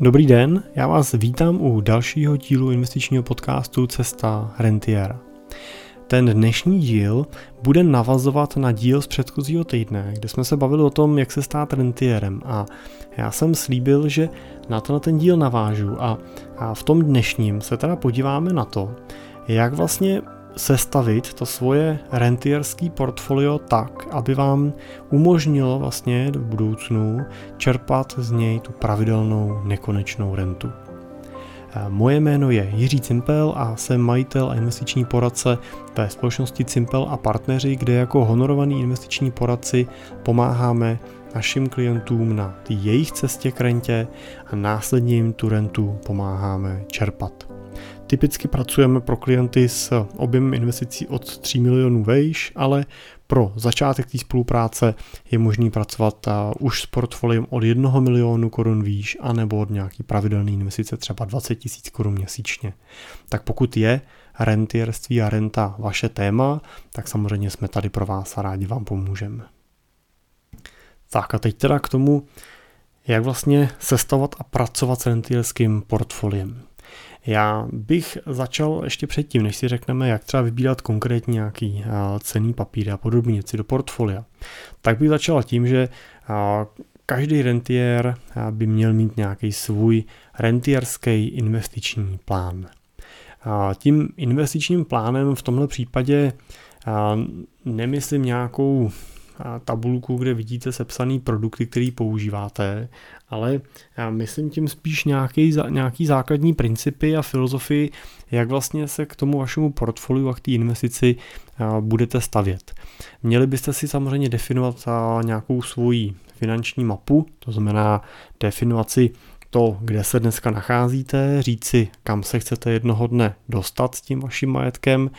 Dobrý den, já vás vítám u dalšího dílu investičního podcastu Cesta Rentiera. Ten dnešní díl bude navazovat na díl z předchozího týdne, kde jsme se bavili o tom, jak se stát rentierem a já jsem slíbil, že na tenhle ten díl navážu a, a v tom dnešním se teda podíváme na to, jak vlastně sestavit to svoje rentierský portfolio tak, aby vám umožnilo vlastně v budoucnu čerpat z něj tu pravidelnou nekonečnou rentu. Moje jméno je Jiří Cimpel a jsem majitel a investiční poradce ve společnosti Cimpel a partneři, kde jako honorovaný investiční poradci pomáháme našim klientům na jejich cestě k rentě a následně jim tu rentu pomáháme čerpat. Typicky pracujeme pro klienty s objemem investicí od 3 milionů vejš, ale pro začátek té spolupráce je možný pracovat už s portfoliem od 1 milionu korun výš, anebo od nějaký pravidelný investice třeba 20 tisíc korun měsíčně. Tak pokud je rentierství a renta vaše téma, tak samozřejmě jsme tady pro vás a rádi vám pomůžeme. Tak a teď teda k tomu, jak vlastně sestavovat a pracovat s rentierským portfoliem. Já bych začal ještě předtím, než si řekneme, jak třeba vybírat konkrétně nějaký cený papír a podobně věci do portfolia. Tak bych začal tím, že každý rentier by měl mít nějaký svůj rentierský investiční plán. Tím investičním plánem v tomhle případě nemyslím nějakou tabulku, kde vidíte sepsaný produkty, který používáte, ale já myslím tím spíš nějaký, nějaký základní principy a filozofii, jak vlastně se k tomu vašemu portfoliu a k té investici budete stavět. Měli byste si samozřejmě definovat nějakou svoji finanční mapu, to znamená definovat si to, kde se dneska nacházíte, říci, kam se chcete jednoho dne dostat s tím vaším majetkem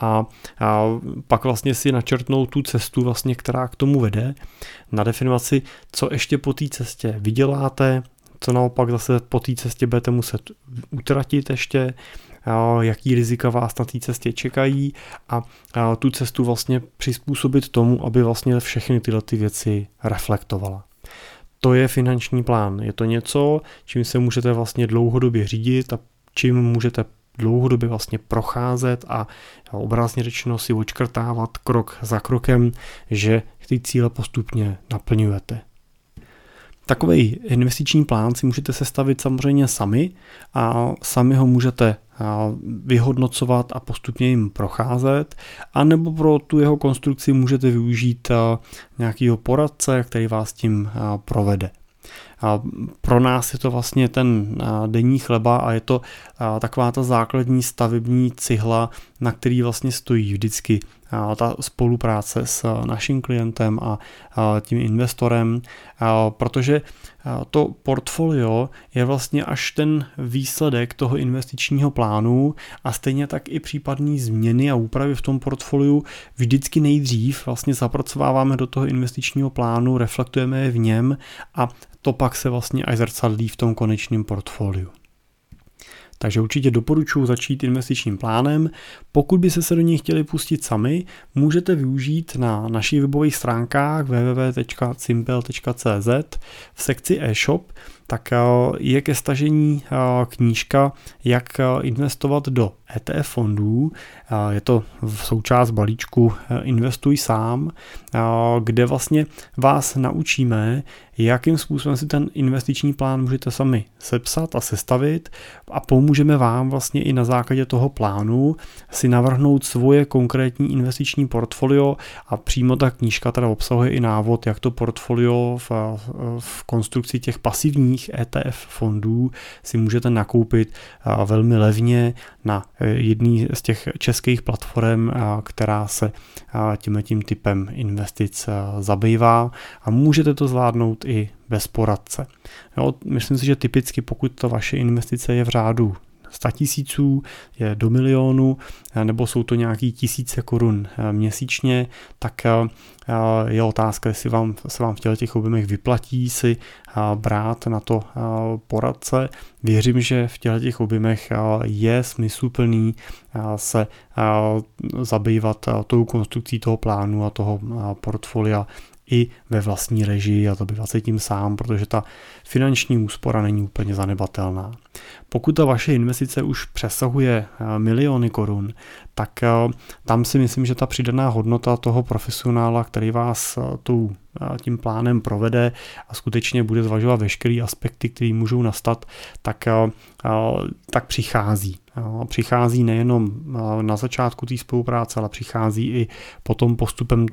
a, a pak vlastně si načrtnout tu cestu, vlastně, která k tomu vede, nadefinovat si, co ještě po té cestě vyděláte, co naopak zase po té cestě budete muset utratit ještě, jaký rizika vás na té cestě čekají a tu cestu vlastně přizpůsobit tomu, aby vlastně všechny tyhle ty věci reflektovala to je finanční plán. Je to něco, čím se můžete vlastně dlouhodobě řídit a čím můžete dlouhodobě vlastně procházet a obrazně řečeno si očkrtávat krok za krokem, že ty cíle postupně naplňujete. Takový investiční plán si můžete sestavit samozřejmě sami a sami ho můžete vyhodnocovat a postupně jim procházet, anebo pro tu jeho konstrukci můžete využít nějakého poradce, který vás tím provede. Pro nás je to vlastně ten denní chleba a je to taková ta základní stavební cihla, na který vlastně stojí vždycky ta spolupráce s naším klientem a tím investorem, protože to portfolio je vlastně až ten výsledek toho investičního plánu a stejně tak i případné změny a úpravy v tom portfoliu vždycky nejdřív vlastně zapracováváme do toho investičního plánu, reflektujeme je v něm a to pak se vlastně až zrcadlí v tom konečném portfoliu. Takže určitě doporučuji začít investičním plánem. Pokud byste se do něj chtěli pustit sami, můžete využít na našich webových stránkách www.simple.cz v sekci e-shop tak eh, je ke stažení eh, knížka, jak eh, investovat do ETF fondů. Je to v součást balíčku Investuj sám, kde vlastně vás naučíme, jakým způsobem si ten investiční plán můžete sami sepsat a sestavit a pomůžeme vám vlastně i na základě toho plánu si navrhnout svoje konkrétní investiční portfolio a přímo ta knížka teda obsahuje i návod, jak to portfolio v, v konstrukci těch pasivních ETF fondů si můžete nakoupit velmi levně na e, jedné z těch českých platform, která se tím tím typem investic zabývá a můžete to zvládnout i bez poradce. Jo, myslím si, že typicky pokud to vaše investice je v řádu 100 tisíců, je do milionu, nebo jsou to nějaký tisíce korun eh, měsíčně, tak eh, je otázka, jestli vám, se vám v těle těch objemech vyplatí si eh, brát na to poradce. Věřím, že v těle těch objemech je smysluplný se zabývat tou konstrukcí toho plánu a toho portfolia i ve vlastní režii a to byvat se tím sám, protože ta finanční úspora není úplně zanebatelná. Pokud ta vaše investice už přesahuje eh, miliony korun, tak eh, tam si myslím, že ta přidaná hodnota toho profesionála, který vás eh, tou, tím plánem provede a skutečně bude zvažovat veškeré aspekty, které můžou nastat, tak, tak přichází. Přichází nejenom na začátku té spolupráce, ale přichází i potom postupem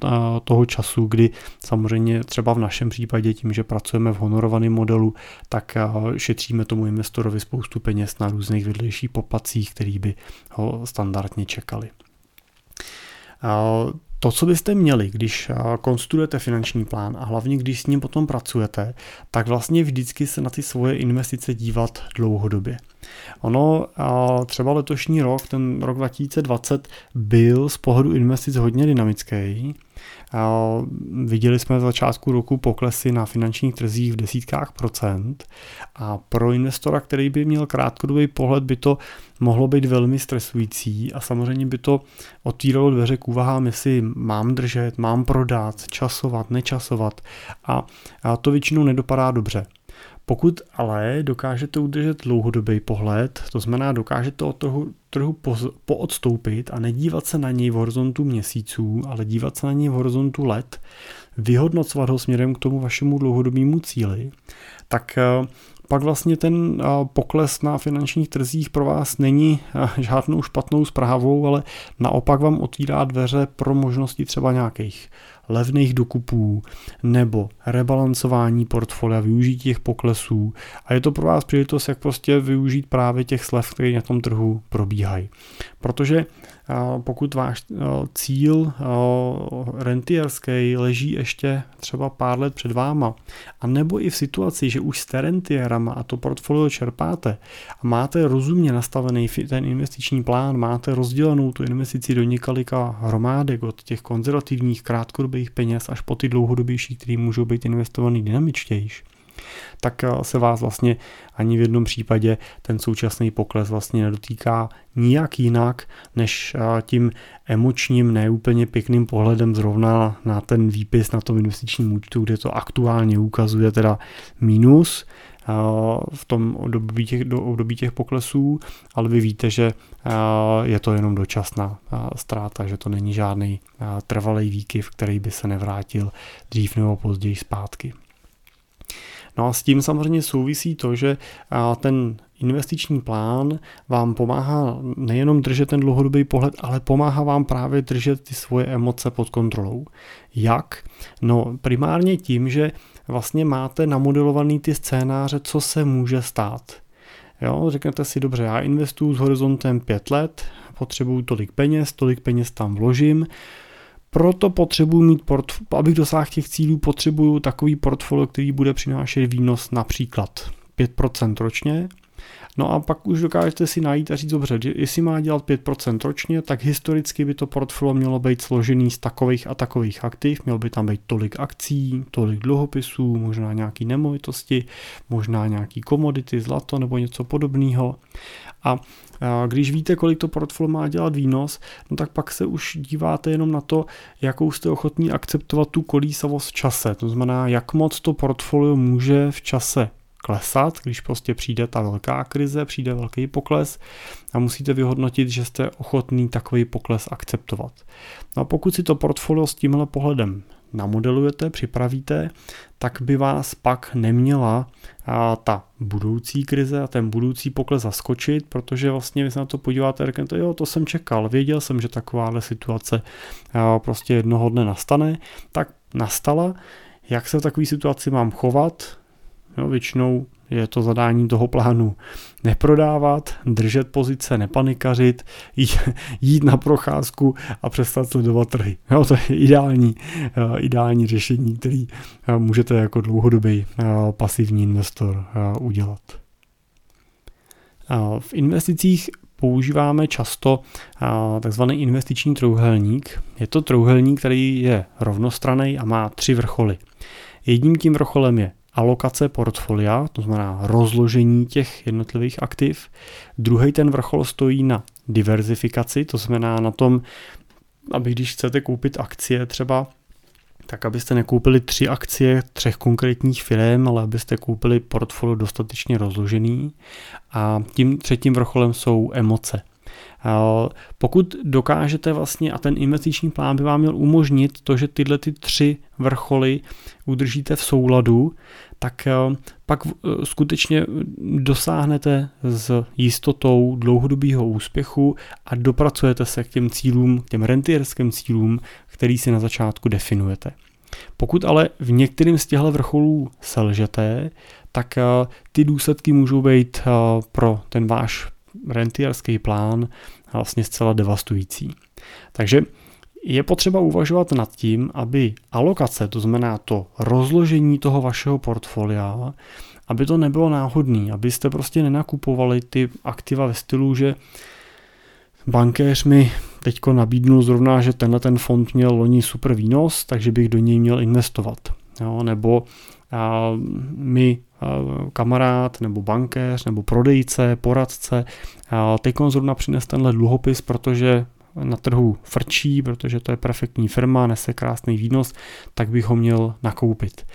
toho času, kdy samozřejmě třeba v našem případě tím, že pracujeme v honorovaném modelu, tak šetříme tomu investorovi spoustu peněz na různých vedlejších popacích, který by ho standardně čekali. To, co byste měli, když konstruujete finanční plán a hlavně když s ním potom pracujete, tak vlastně vždycky se na ty svoje investice dívat dlouhodobě. Ono třeba letošní rok, ten rok 2020, byl z pohledu investic hodně dynamický. Viděli jsme v začátku roku poklesy na finančních trzích v desítkách procent a pro investora, který by měl krátkodobý pohled, by to mohlo být velmi stresující a samozřejmě by to otvíralo dveře k úvahám, jestli mám držet, mám prodat, časovat, nečasovat a, a to většinou nedopadá dobře. Pokud ale dokážete udržet dlouhodobý pohled, to znamená dokážete od trhu, trhu poodstoupit a nedívat se na něj v horizontu měsíců, ale dívat se na něj v horizontu let, vyhodnocovat ho směrem k tomu vašemu dlouhodobému cíli, tak eh, pak vlastně ten eh, pokles na finančních trzích pro vás není eh, žádnou špatnou zprávou, ale naopak vám otvírá dveře pro možnosti třeba nějakých levných dokupů nebo rebalancování portfolia, využít těch poklesů a je to pro vás příležitost, jak prostě využít právě těch slev, které na tom trhu probíhají. Protože pokud váš cíl rentierský leží ještě třeba pár let před váma, a nebo i v situaci, že už jste rentierama a to portfolio čerpáte a máte rozumně nastavený ten investiční plán, máte rozdělenou tu investici do několika hromádek od těch konzervativních krátkodobých peněz až po ty dlouhodobější, které můžou být investovaný dynamičtější, tak eh, se vás vlastně ani v jednom případě ten současný pokles vlastně nedotýká nijak jinak, než eh, tím emočním, neúplně pěkným pohledem zrovna na ten výpis na tom investičním účtu, kde to aktuálně ukazuje teda minus, eh, v tom období těch, do období těch poklesů, ale vy víte, že je to jenom dočasná ztráta, že to není žádný trvalý výkyv, který by se nevrátil dřív nebo později zpátky. No a s tím samozřejmě souvisí to, že ten investiční plán vám pomáhá nejenom držet ten dlouhodobý pohled, ale pomáhá vám právě držet ty svoje emoce pod kontrolou. Jak? No primárně tím, že vlastně máte namodelovaný ty scénáře, co se může stát. Jo, řeknete si, dobře, já investuju s horizontem 5 let, potřebuju tolik peněz, tolik peněz tam vložím, proto potřebuji mít, portf- abych dosáhl těch cílů, potřebuju takový portfolio, který bude přinášet výnos například 5% ročně. No a pak už dokážete si najít a říct, dobře, jestli má dělat 5% ročně, tak historicky by to portfolio mělo být složený z takových a takových aktiv, mělo by tam být tolik akcí, tolik dluhopisů, možná nějaký nemovitosti, možná nějaký komodity, zlato nebo něco podobného. A když víte, kolik to portfolio má dělat výnos, no tak pak se už díváte jenom na to, jakou jste ochotní akceptovat tu kolísavost v čase. To znamená, jak moc to portfolio může v čase klesat, když prostě přijde ta velká krize, přijde velký pokles a musíte vyhodnotit, že jste ochotný takový pokles akceptovat. No a pokud si to portfolio s tímhle pohledem namodelujete, připravíte, tak by vás pak neměla ta budoucí krize a ten budoucí pokles zaskočit, protože vlastně vy se na to podíváte a řeknete, jo, to jsem čekal, věděl jsem, že takováhle situace prostě jednoho dne nastane, tak nastala, jak se v takové situaci mám chovat, jo, většinou je to zadání toho plánu neprodávat, držet pozice, nepanikařit, jít na procházku a přestat sledovat trhy. Jo, to je ideální, eh, ideální řešení, který eh, můžete jako dlouhodobý eh, pasivní investor udělat. V investicích používáme často takzvaný investiční trouhelník. Je to trouhelník, který je rovnostraný a má tři vrcholy. Jedním tím vrcholem je alokace portfolia, to znamená rozložení těch jednotlivých aktiv. Druhý ten vrchol stojí na diverzifikaci, to znamená na tom, aby když chcete koupit akcie třeba, tak abyste nekoupili tři akcie třech konkrétních firm, ale abyste koupili portfolio dostatečně rozložený. A tím třetím vrcholem jsou emoce. Pokud dokážete vlastně, a ten investiční plán by vám měl umožnit to, že tyhle ty tři vrcholy udržíte v souladu, tak pak skutečně dosáhnete s jistotou dlouhodobého úspěchu a dopracujete se k těm cílům, k těm rentierským cílům, který si na začátku definujete. Pokud ale v některým z těchto vrcholů selžete, tak ty důsledky můžou být pro ten váš rentierský plán vlastně zcela devastující. Takže je potřeba uvažovat nad tím, aby alokace, to znamená to rozložení toho vašeho portfolia, aby to nebylo náhodný, abyste prostě nenakupovali ty aktiva ve stylu, že bankéř mi teďko nabídnul zrovna, že tenhle ten fond měl loni super výnos, takže bych do něj měl investovat. Jo, nebo a, kamarád, nebo bankéř, nebo prodejce, poradce, teď zrovna přines tenhle dluhopis, protože na trhu frčí, protože to je perfektní firma, nese krásný výnos, tak bych ho měl nakoupit.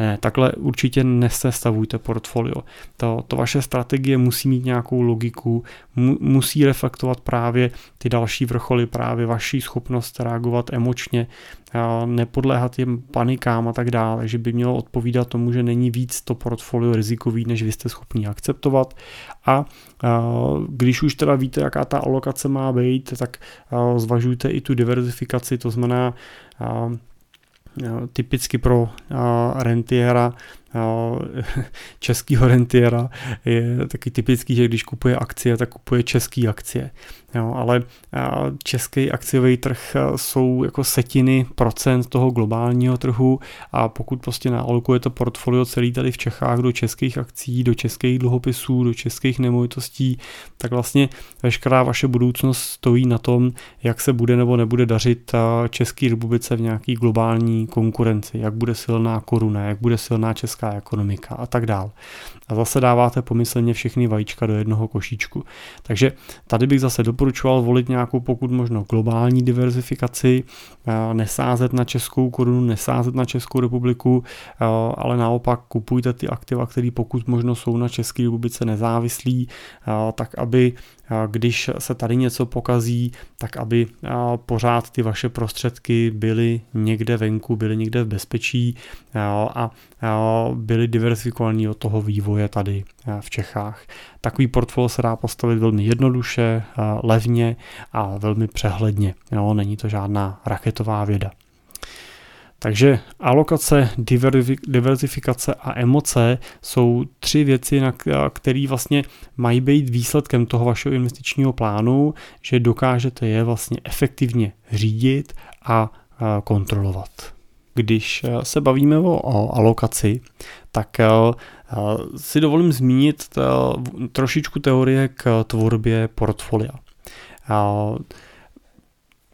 Eh, takhle určitě nesestavujte portfolio. To, to vaše strategie musí mít nějakou logiku, mu, musí reflektovat právě ty další vrcholy, právě vaší schopnost reagovat emočně, nepodléhat těm panikám a tak dále, že by mělo odpovídat tomu, že není víc to portfolio rizikový, než vy jste schopni akceptovat a když už teda víte, jaká ta alokace má být, tak zvažujte i tu diverzifikaci, to znamená typicky pro rentiera českého rentiera je taky typický, že když kupuje akcie, tak kupuje české akcie. Jo, ale český akciový trh jsou jako setiny procent toho globálního trhu a pokud prostě naalokuje to portfolio celý tady v Čechách do českých akcí, do českých dluhopisů, do českých nemovitostí, tak vlastně veškerá vaše budoucnost stojí na tom, jak se bude nebo nebude dařit České republice v nějaký globální konkurenci, jak bude silná koruna, jak bude silná česká česká ekonomika a tak dál. A zase dáváte pomyslně všechny vajíčka do jednoho košíčku. Takže tady bych zase doporučoval volit nějakou pokud možno globální diverzifikaci, nesázet na českou korunu, nesázet na Českou republiku, ale naopak kupujte ty aktiva, které pokud možno jsou na České republice nezávislí, tak aby když se tady něco pokazí, tak aby pořád ty vaše prostředky byly někde venku, byly někde v bezpečí a byly diversifikovaný od toho vývoje tady v Čechách. Takový portfolio se dá postavit velmi jednoduše, levně a velmi přehledně. Není to žádná raketová věda. Takže alokace, diverzifikace a emoce jsou tři věci, na které vlastně mají být výsledkem toho vašeho investičního plánu, že dokážete je vlastně efektivně řídit a kontrolovat. Když se bavíme o alokaci, tak si dovolím zmínit trošičku teorie k tvorbě portfolia.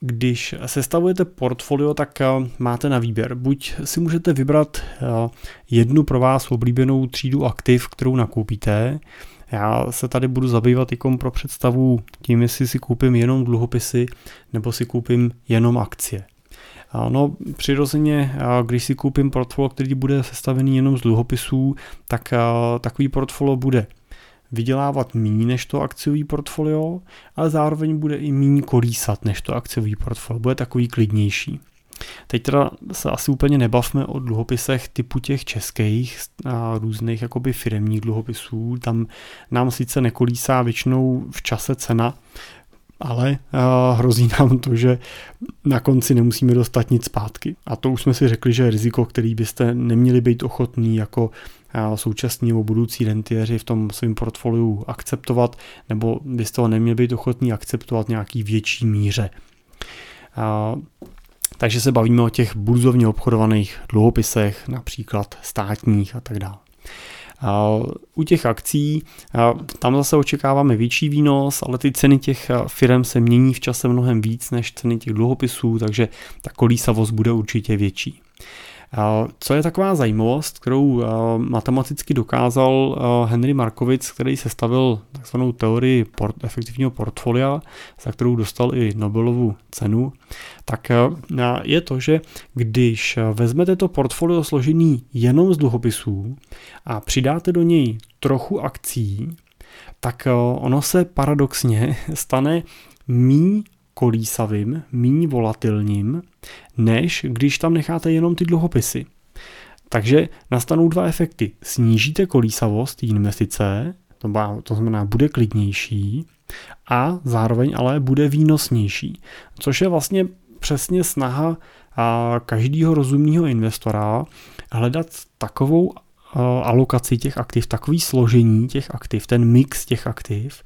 Když sestavujete portfolio, tak eh, máte na výběr. Buď si můžete vybrat eh, jednu pro vás oblíbenou třídu aktiv, kterou nakoupíte. Já se tady budu zabývat ikom pro představu tím, jestli si koupím jenom dluhopisy nebo si koupím jenom akcie. No, přirozeně, když si koupím portfolio, který bude sestavený jenom z dluhopisů, tak eh, takový portfolio bude vydělávat méně než to akciový portfolio, ale zároveň bude i méně kolísat než to akciový portfolio, bude takový klidnější. Teď teda se asi úplně nebavme o dluhopisech typu těch českých a různých jakoby firemních dluhopisů. Tam nám sice nekolísá většinou v čase cena, ale uh, hrozí nám to, že na konci nemusíme dostat nic zpátky. A to už jsme si řekli, že je riziko, který byste neměli být ochotní jako současní nebo budoucí rentiéři v tom svém portfoliu akceptovat, nebo byste ho neměli být ochotní akceptovat nějaký větší míře. Takže se bavíme o těch burzovně obchodovaných dluhopisech, například státních a tak dále. U těch akcí tam zase očekáváme větší výnos, ale ty ceny těch firm se mění v čase mnohem víc než ceny těch dluhopisů, takže ta kolísavost bude určitě větší. Co je taková zajímavost, kterou matematicky dokázal Henry Markovic, který sestavil takzvanou teorii port, efektivního portfolia, za kterou dostal i Nobelovu cenu, tak je to, že když vezmete to portfolio složený jenom z dluhopisů a přidáte do něj trochu akcí, tak ono se paradoxně stane mý kolísavým, méně volatilním, než když tam necháte jenom ty dluhopisy. Takže nastanou dva efekty. Snížíte kolísavost investice, to, to znamená, bude klidnější a zároveň ale bude výnosnější, což je vlastně přesně snaha každého rozumného investora hledat takovou alokaci těch aktiv, takový složení těch aktiv, ten mix těch aktiv,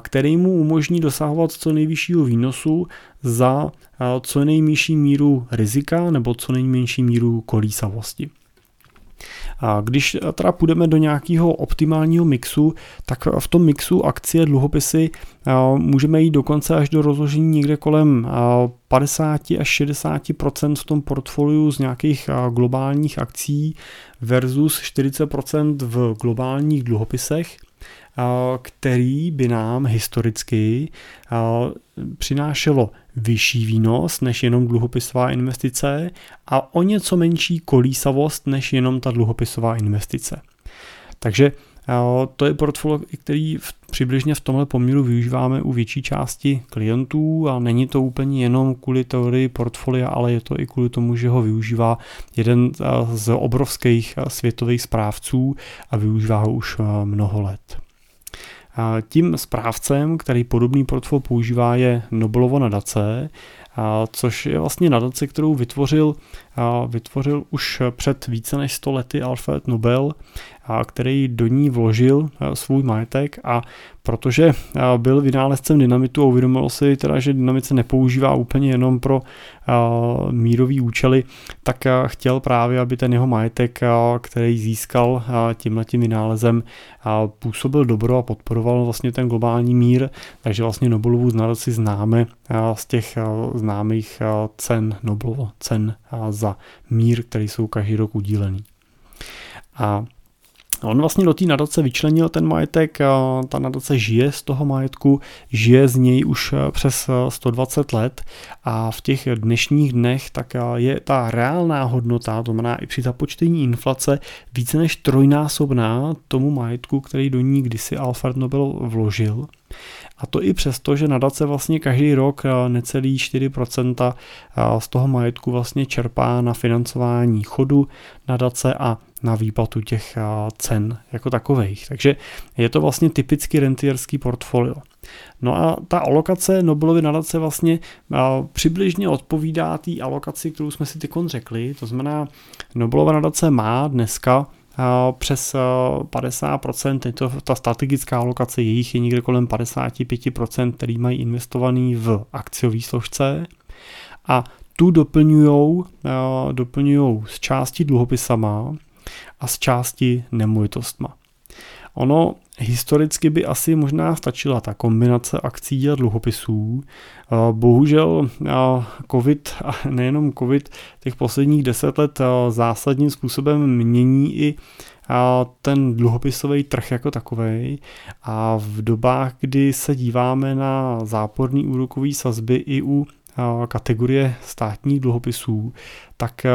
který mu umožní dosahovat co nejvyššího výnosu za co nejmenší míru rizika nebo co nejmenší míru kolísavosti. A když teda půjdeme do nějakého optimálního mixu, tak v tom mixu akcie, dluhopisy můžeme jít dokonce až do rozložení někde kolem 50 až 60% v tom portfoliu z nějakých globálních akcí versus 40% v globálních dluhopisech který by nám historicky přinášelo vyšší výnos než jenom dluhopisová investice a o něco menší kolísavost než jenom ta dluhopisová investice. Takže to je portfolio, který v, přibližně v tomhle poměru využíváme u větší části klientů a není to úplně jenom kvůli teorii portfolia, ale je to i kvůli tomu, že ho využívá jeden z obrovských světových správců a využívá ho už mnoho let. Tím správcem, který podobný portfol používá, je Nobelovo nadace, což je vlastně nadace, kterou vytvořil, vytvořil už před více než 100 lety Alfred Nobel, který do ní vložil svůj majetek. A protože byl vynálezcem dynamitu a uvědomil si teda, že dynamice nepoužívá úplně jenom pro mírový účely, tak chtěl právě, aby ten jeho majetek, který získal tímhletím vynálezem, působil dobro a podporoval vlastně ten globální mír, takže vlastně Nobelovu nadaci známe z těch známých cen Nobelovo, cen za mír, který jsou každý rok udílený. A On vlastně do té nadace vyčlenil ten majetek, ta nadace žije z toho majetku, žije z něj už eh, přes 120 eh, let a v těch dnešních dnech tak eh, je ta reálná hodnota, to znamená i při započtení inflace, více než trojnásobná tomu majetku, který do ní kdysi Alfred Nobel vložil. A to i přesto, že nadace vlastně každý rok necelý 4% z toho majetku vlastně čerpá na financování chodu nadace a na výplatu těch cen jako takových. Takže je to vlastně typicky rentierský portfolio. No a ta alokace Nobelovy nadace vlastně přibližně odpovídá té alokaci, kterou jsme si tykon řekli. To znamená, Nobelova nadace má dneska přes 50%, je to ta strategická alokace jejich je někde kolem 55%, který mají investovaný v akciové složce a tu doplňují doplňujou z části dluhopisama a z části nemovitostma. Ono historicky by asi možná stačila ta kombinace akcí a dluhopisů. Bohužel COVID, a nejenom COVID, těch posledních deset let zásadním způsobem mění i ten dluhopisový trh jako takový a v dobách, kdy se díváme na záporný úrokový sazby i u kategorie státních dluhopisů, tak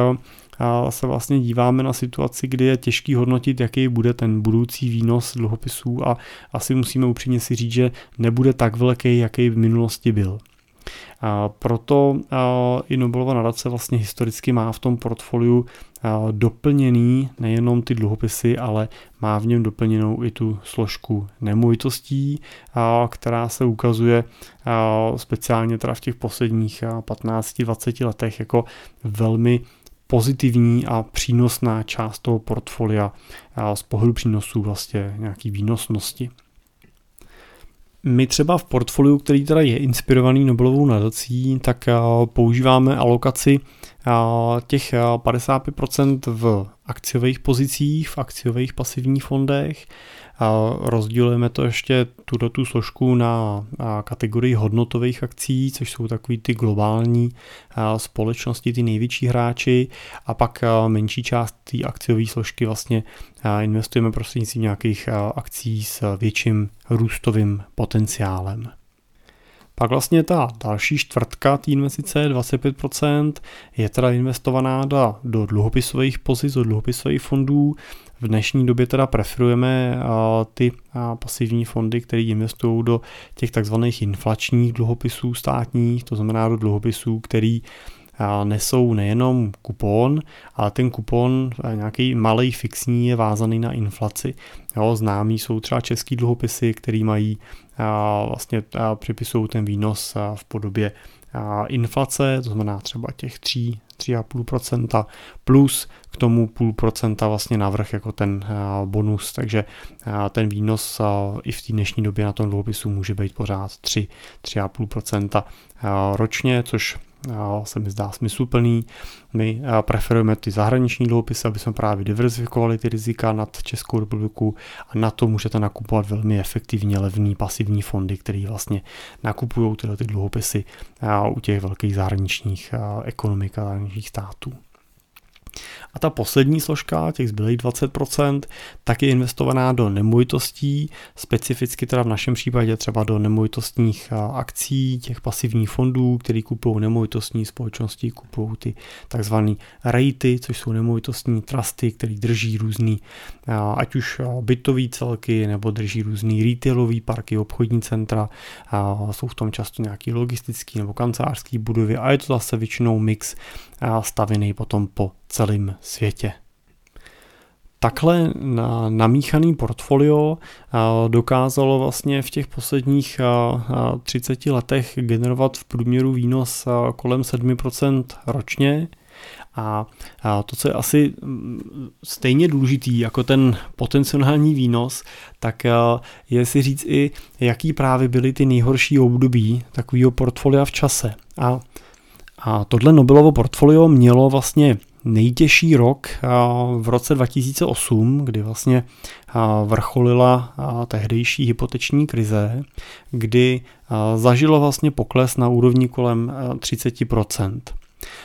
se vlastně díváme na situaci, kdy je těžký hodnotit, jaký bude ten budoucí výnos dluhopisů a asi musíme upřímně si říct, že nebude tak velký, jaký v minulosti byl. A proto i Nobelova nadace vlastně historicky má v tom portfoliu doplněný nejenom ty dluhopisy, ale má v něm doplněnou i tu složku nemovitostí, která se ukazuje speciálně teda v těch posledních 15-20 letech jako velmi pozitivní a přínosná část toho portfolia z pohledu přínosů vlastně nějaký výnosnosti. My třeba v portfoliu, který teda je inspirovaný Nobelovou nadací, tak používáme alokaci těch 55% v akciových pozicích, v akciových pasivních fondech, rozdělujeme to ještě tuto tu složku na kategorii hodnotových akcí, což jsou takový ty globální společnosti, ty největší hráči a pak menší část té akciové složky vlastně investujeme prostřednictvím nějakých akcí s větším růstovým potenciálem. Pak vlastně ta další čtvrtka té investice, 25%, je teda investovaná do, do dluhopisových pozic, do dluhopisových fondů. V dnešní době teda preferujeme ty pasivní fondy, které investují do těch takzvaných inflačních dluhopisů státních, to znamená do dluhopisů, který nesou nejenom kupon, ale ten kupon nějaký malý fixní je vázaný na inflaci. Jo, známí jsou třeba český dluhopisy, který mají vlastně připisují ten výnos v podobě inflace, to znamená třeba těch 3, 3,5% plus k tomu půl procenta vlastně navrh jako ten bonus, takže ten výnos i v té dnešní době na tom dluhopisu může být pořád 3, 3,5% ročně, což se mi zdá smysluplný. My preferujeme ty zahraniční dluhopisy, aby jsme právě diverzifikovali ty rizika nad Českou republiku a na to můžete nakupovat velmi efektivně levný pasivní fondy, které vlastně nakupují tyhle ty dluhopisy u těch velkých zahraničních ekonomik a zahraničních států. A ta poslední složka, těch zbylých 20%, tak je investovaná do nemovitostí, specificky teda v našem případě třeba do nemovitostních akcí, těch pasivních fondů, který kupují nemovitostní společnosti, kupují ty takzvané rejty, což jsou nemovitostní trusty, které drží různý, ať už bytový celky, nebo drží různý retailový parky, obchodní centra, jsou v tom často nějaký logistický nebo kancelářský budovy a je to zase většinou mix stavěný potom po celém světě. Takhle namíchaný portfolio dokázalo vlastně v těch posledních 30 letech generovat v průměru výnos kolem 7% ročně. A to, co je asi mm, stejně důležitý jako ten potenciální výnos, tak je si říct i, jaký právě byly ty nejhorší období takového portfolia v čase. A a tohle Nobelovo portfolio mělo vlastně nejtěžší rok v roce 2008, kdy vlastně vrcholila tehdejší hypoteční krize, kdy zažilo vlastně pokles na úrovni kolem 30%.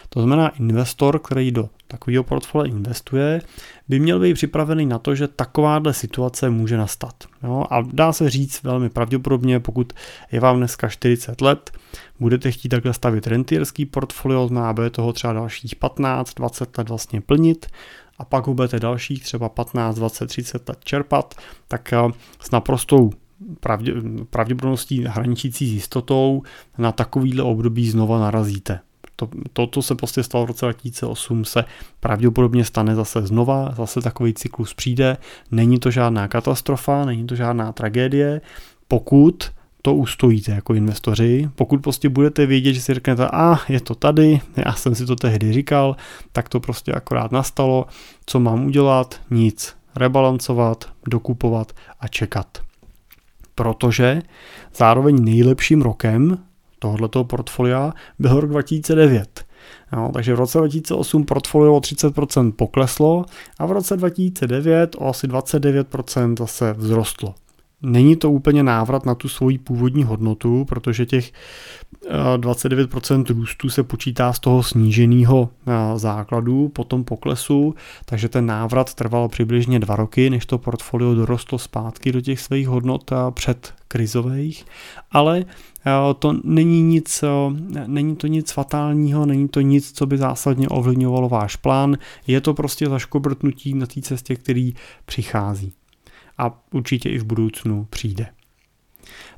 To znamená, investor, který do takového portfolia investuje, by měl být připravený na to, že takováhle situace může nastat. Jo? A dá se říct velmi pravděpodobně, pokud je vám dneska 40 let, budete chtít takhle stavit rentierský portfolio, znamená, bude toho třeba dalších 15, 20 let vlastně plnit, a pak ho budete dalších třeba 15, 20, 30 let čerpat, tak eh, s naprostou pravdě, pravděpodobností hraničící s jistotou na takovýhle období znova narazíte. To, to, to se prostě stalo v roce 2008, se pravděpodobně stane zase znova, zase takový cyklus přijde, není to žádná katastrofa, není to žádná tragédie, pokud to ustojíte jako investoři. Pokud prostě budete vědět, že si řeknete, a ah, je to tady, já jsem si to tehdy říkal, tak to prostě akorát nastalo, co mám udělat, nic, rebalancovat, dokupovat a čekat. Protože zároveň nejlepším rokem tohoto portfolia byl rok 2009. No, takže v roce 2008 portfolio o 30% pokleslo a v roce 2009 o asi 29% zase vzrostlo. Není to úplně návrat na tu svoji původní hodnotu, protože těch 29% eh, růstu se počítá z toho sníženého eh, základu po tom poklesu, takže ten návrat trval přibližně dva roky, než to portfolio dorostlo zpátky do těch svých hodnot eh, před krizových, ale to není nic, není to nic fatálního, není to nic, co by zásadně ovlivňovalo váš plán, je to prostě zaškobrtnutí na té cestě, který přichází a určitě i v budoucnu přijde.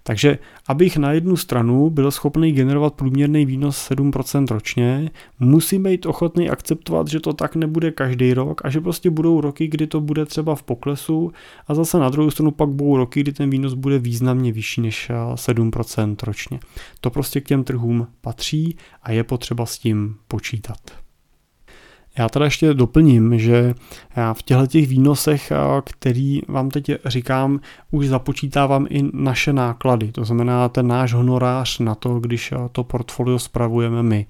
Takže abych na jednu stranu byl schopný generovat průměrný výnos 7% ročně, musím být ochotný akceptovat, že to tak nebude každý rok a že prostě budou roky, kdy to bude třeba v poklesu a zase na druhou stranu pak budou roky, kdy ten výnos bude významně vyšší než 7% ročně. To prostě k těm trhům patří a je potřeba s tím počítat. Já teda ještě doplním, že já v těchto těch výnosech, který vám teď říkám, už započítávám i naše náklady, to znamená ten náš honorář na to, když to portfolio spravujeme my.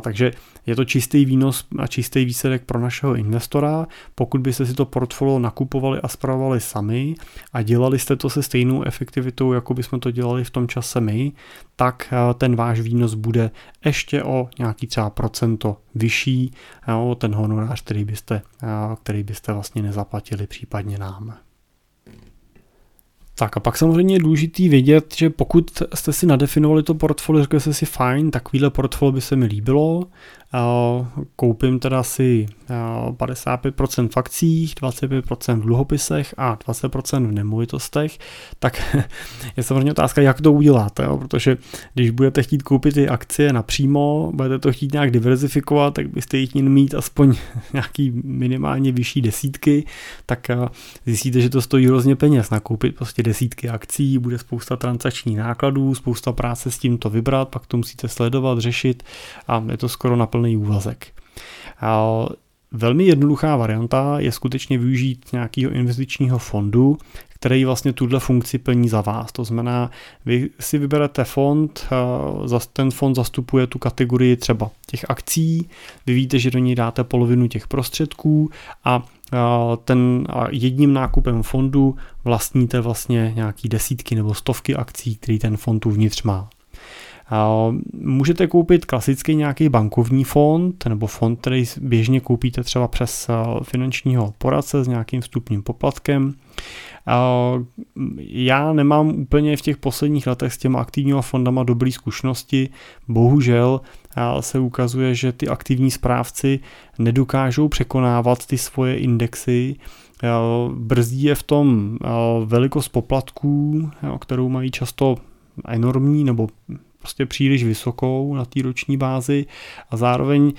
Takže je to čistý výnos a čistý výsledek pro našeho investora. Pokud byste si to portfolio nakupovali a spravovali sami a dělali jste to se stejnou efektivitou, jako bychom to dělali v tom čase my, tak ten váš výnos bude ještě o nějaký třeba procento vyšší o ten honorář, který byste, který byste vlastně nezaplatili případně nám. Tak a pak samozřejmě je důležitý vědět, že pokud jste si nadefinovali to portfolio, řekli jste si fajn, takovýhle portfolio by se mi líbilo, koupím teda si 55% v akcích, 25% v dluhopisech a 20% v nemovitostech, tak je samozřejmě otázka, jak to uděláte, jo? protože když budete chtít koupit ty akcie napřímo, budete to chtít nějak diverzifikovat, tak byste jich měli mít aspoň nějaký minimálně vyšší desítky, tak zjistíte, že to stojí hrozně peněz nakoupit prostě desítky akcí, bude spousta transakčních nákladů, spousta práce s tím to vybrat, pak to musíte sledovat, řešit a je to skoro na plný úvazek. A velmi jednoduchá varianta je skutečně využít nějakého investičního fondu, který vlastně tuhle funkci plní za vás. To znamená, vy si vyberete fond, ten fond zastupuje tu kategorii třeba těch akcí, vy víte, že do něj dáte polovinu těch prostředků a ten jedním nákupem fondu vlastníte vlastně nějaký desítky nebo stovky akcí, který ten fond uvnitř má. Můžete koupit klasický nějaký bankovní fond nebo fond, který běžně koupíte třeba přes finančního poradce s nějakým vstupním poplatkem. Já nemám úplně v těch posledních letech s těma aktivníma fondama dobré zkušenosti. Bohužel se ukazuje, že ty aktivní správci nedokážou překonávat ty svoje indexy, brzdí je v tom velikost poplatků, kterou mají často enormní nebo prostě příliš vysokou na té roční bázi a zároveň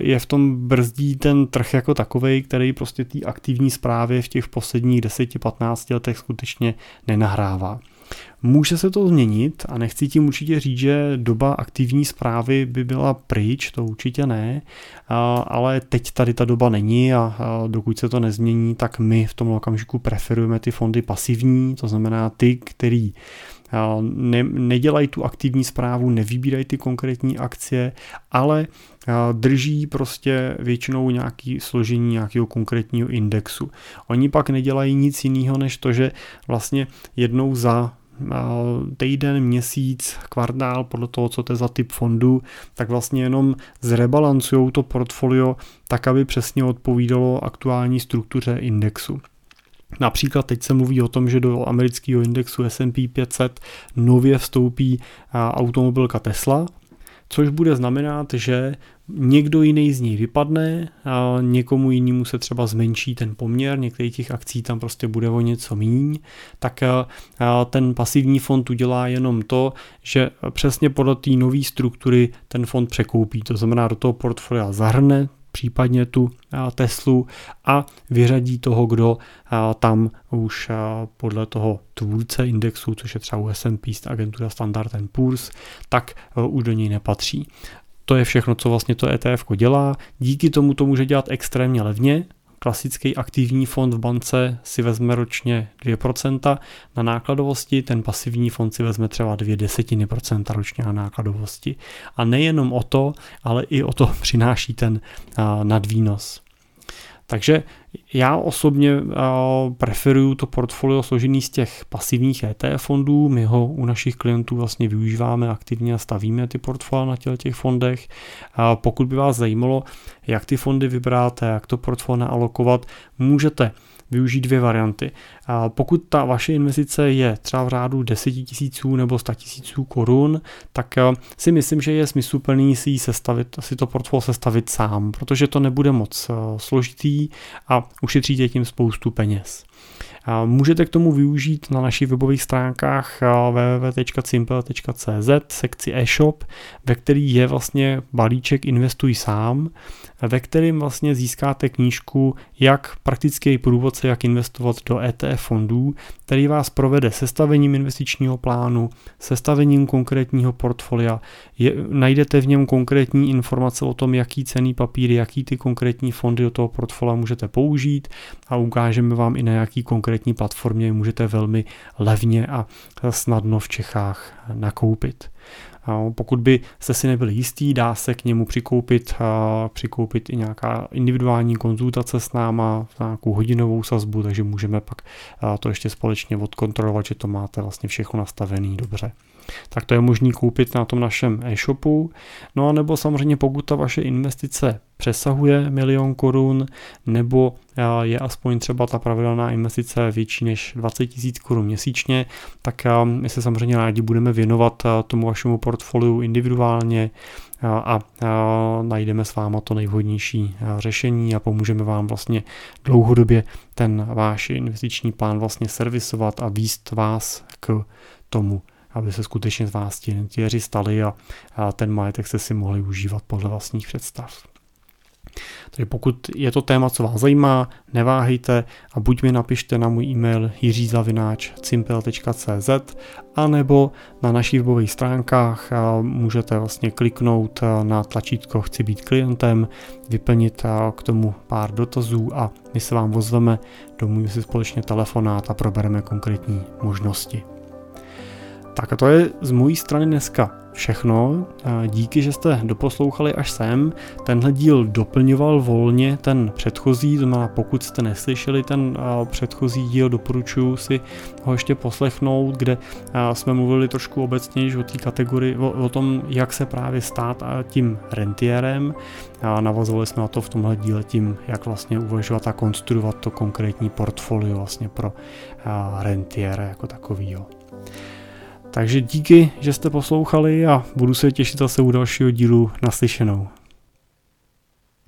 je v tom brzdí ten trh jako takový, který prostě té aktivní zprávě v těch posledních 10-15 letech skutečně nenahrává. Může se to změnit a nechci tím určitě říct, že doba aktivní zprávy by byla pryč, to určitě ne, ale teď tady ta doba není a dokud se to nezmění, tak my v tom okamžiku preferujeme ty fondy pasivní, to znamená ty, který ne, nedělají tu aktivní zprávu, nevybírají ty konkrétní akcie, ale drží prostě většinou nějaký složení nějakého konkrétního indexu. Oni pak nedělají nic jiného, než to, že vlastně jednou za týden, měsíc, kvartál, podle toho, co to je za typ fondu, tak vlastně jenom zrebalancují to portfolio tak, aby přesně odpovídalo aktuální struktuře indexu. Například teď se mluví o tom, že do amerického indexu S&P 500 nově vstoupí automobilka Tesla, což bude znamenat, že někdo jiný z ní vypadne a někomu jinému se třeba zmenší ten poměr, některých těch akcí tam prostě bude o něco míň, tak ten pasivní fond udělá jenom to, že přesně podle té nové struktury ten fond překoupí, to znamená do toho portfolia zahrne případně tu Teslu a vyřadí toho, kdo tam už podle toho tvůrce indexu, což je třeba S&P agentura Standard Poor's, tak už do něj nepatří. To je všechno, co vlastně to ETF dělá. Díky tomu to může dělat extrémně levně, klasický aktivní fond v bance si vezme ročně 2% na nákladovosti, ten pasivní fond si vezme třeba 2 desetiny procenta ročně na nákladovosti. A nejenom o to, ale i o to přináší ten nadvýnos. Takže já osobně uh, preferuju to portfolio složený z těch pasivních ETF fondů. My ho u našich klientů vlastně využíváme aktivně a stavíme ty portfolia na těch, těch fondech. Pokud by vás zajímalo, jak ty fondy vybrat, jak to portfolio naalokovat, můžete využít dvě varianty. A pokud ta vaše investice je třeba v řádu 10 tisíců nebo 100 tisíců korun, tak eh, si myslím, že je smysluplný si sestavit, si to portfolio sestavit sám, protože to nebude moc eh, složitý a ušetříte tím spoustu peněz. Můžete k tomu využít na našich webových stránkách www.simple.cz sekci e-shop, ve který je vlastně balíček Investuj sám, ve kterém vlastně získáte knížku, jak praktický průvodce, jak investovat do ETF fondů, který vás provede sestavením investičního plánu, sestavením konkrétního portfolia. Je, najdete v něm konkrétní informace o tom, jaký cený papíry, jaký ty konkrétní fondy do toho portfolia můžete použít a ukážeme vám i na jaký konkrétní konkrétní platformě můžete velmi levně a snadno v Čechách nakoupit. Pokud by se si nebyli jistý, dá se k němu přikoupit, přikoupit i nějaká individuální konzultace s náma, nějakou hodinovou sazbu, takže můžeme pak to ještě společně odkontrolovat, že to máte vlastně všechno nastavený dobře tak to je možné koupit na tom našem e-shopu. No a nebo samozřejmě pokud ta vaše investice přesahuje milion korun, nebo je aspoň třeba ta pravidelná investice větší než 20 tisíc korun měsíčně, tak my se samozřejmě rádi budeme věnovat tomu vašemu portfoliu individuálně a najdeme s váma to nejvhodnější řešení a pomůžeme vám vlastně dlouhodobě ten váš investiční plán vlastně servisovat a výst vás k tomu aby se skutečně z vás ti stali a, a ten majetek se si mohli užívat podle vlastních představ. Takže pokud je to téma, co vás zajímá, neváhejte a buď mi napište na můj e-mail jiřizavináč.cimpel.cz a nebo na našich webových stránkách můžete vlastně kliknout na tlačítko Chci být klientem, vyplnit k tomu pár dotazů a my se vám ozveme, domluvíme si společně telefonát a probereme konkrétní možnosti. Tak a to je z mojí strany dneska všechno. Díky, že jste doposlouchali až sem. Tenhle díl doplňoval volně ten předchozí, to znamená, pokud jste neslyšeli ten předchozí díl, doporučuji si ho ještě poslechnout, kde jsme mluvili trošku obecně o té kategorii, o, o tom, jak se právě stát tím rentierem. A navazovali jsme na to v tomhle díle tím, jak vlastně uvažovat a konstruovat to konkrétní portfolio vlastně pro rentiera jako takovýho. Takže díky, že jste poslouchali a budu se těšit zase u dalšího dílu naslyšenou.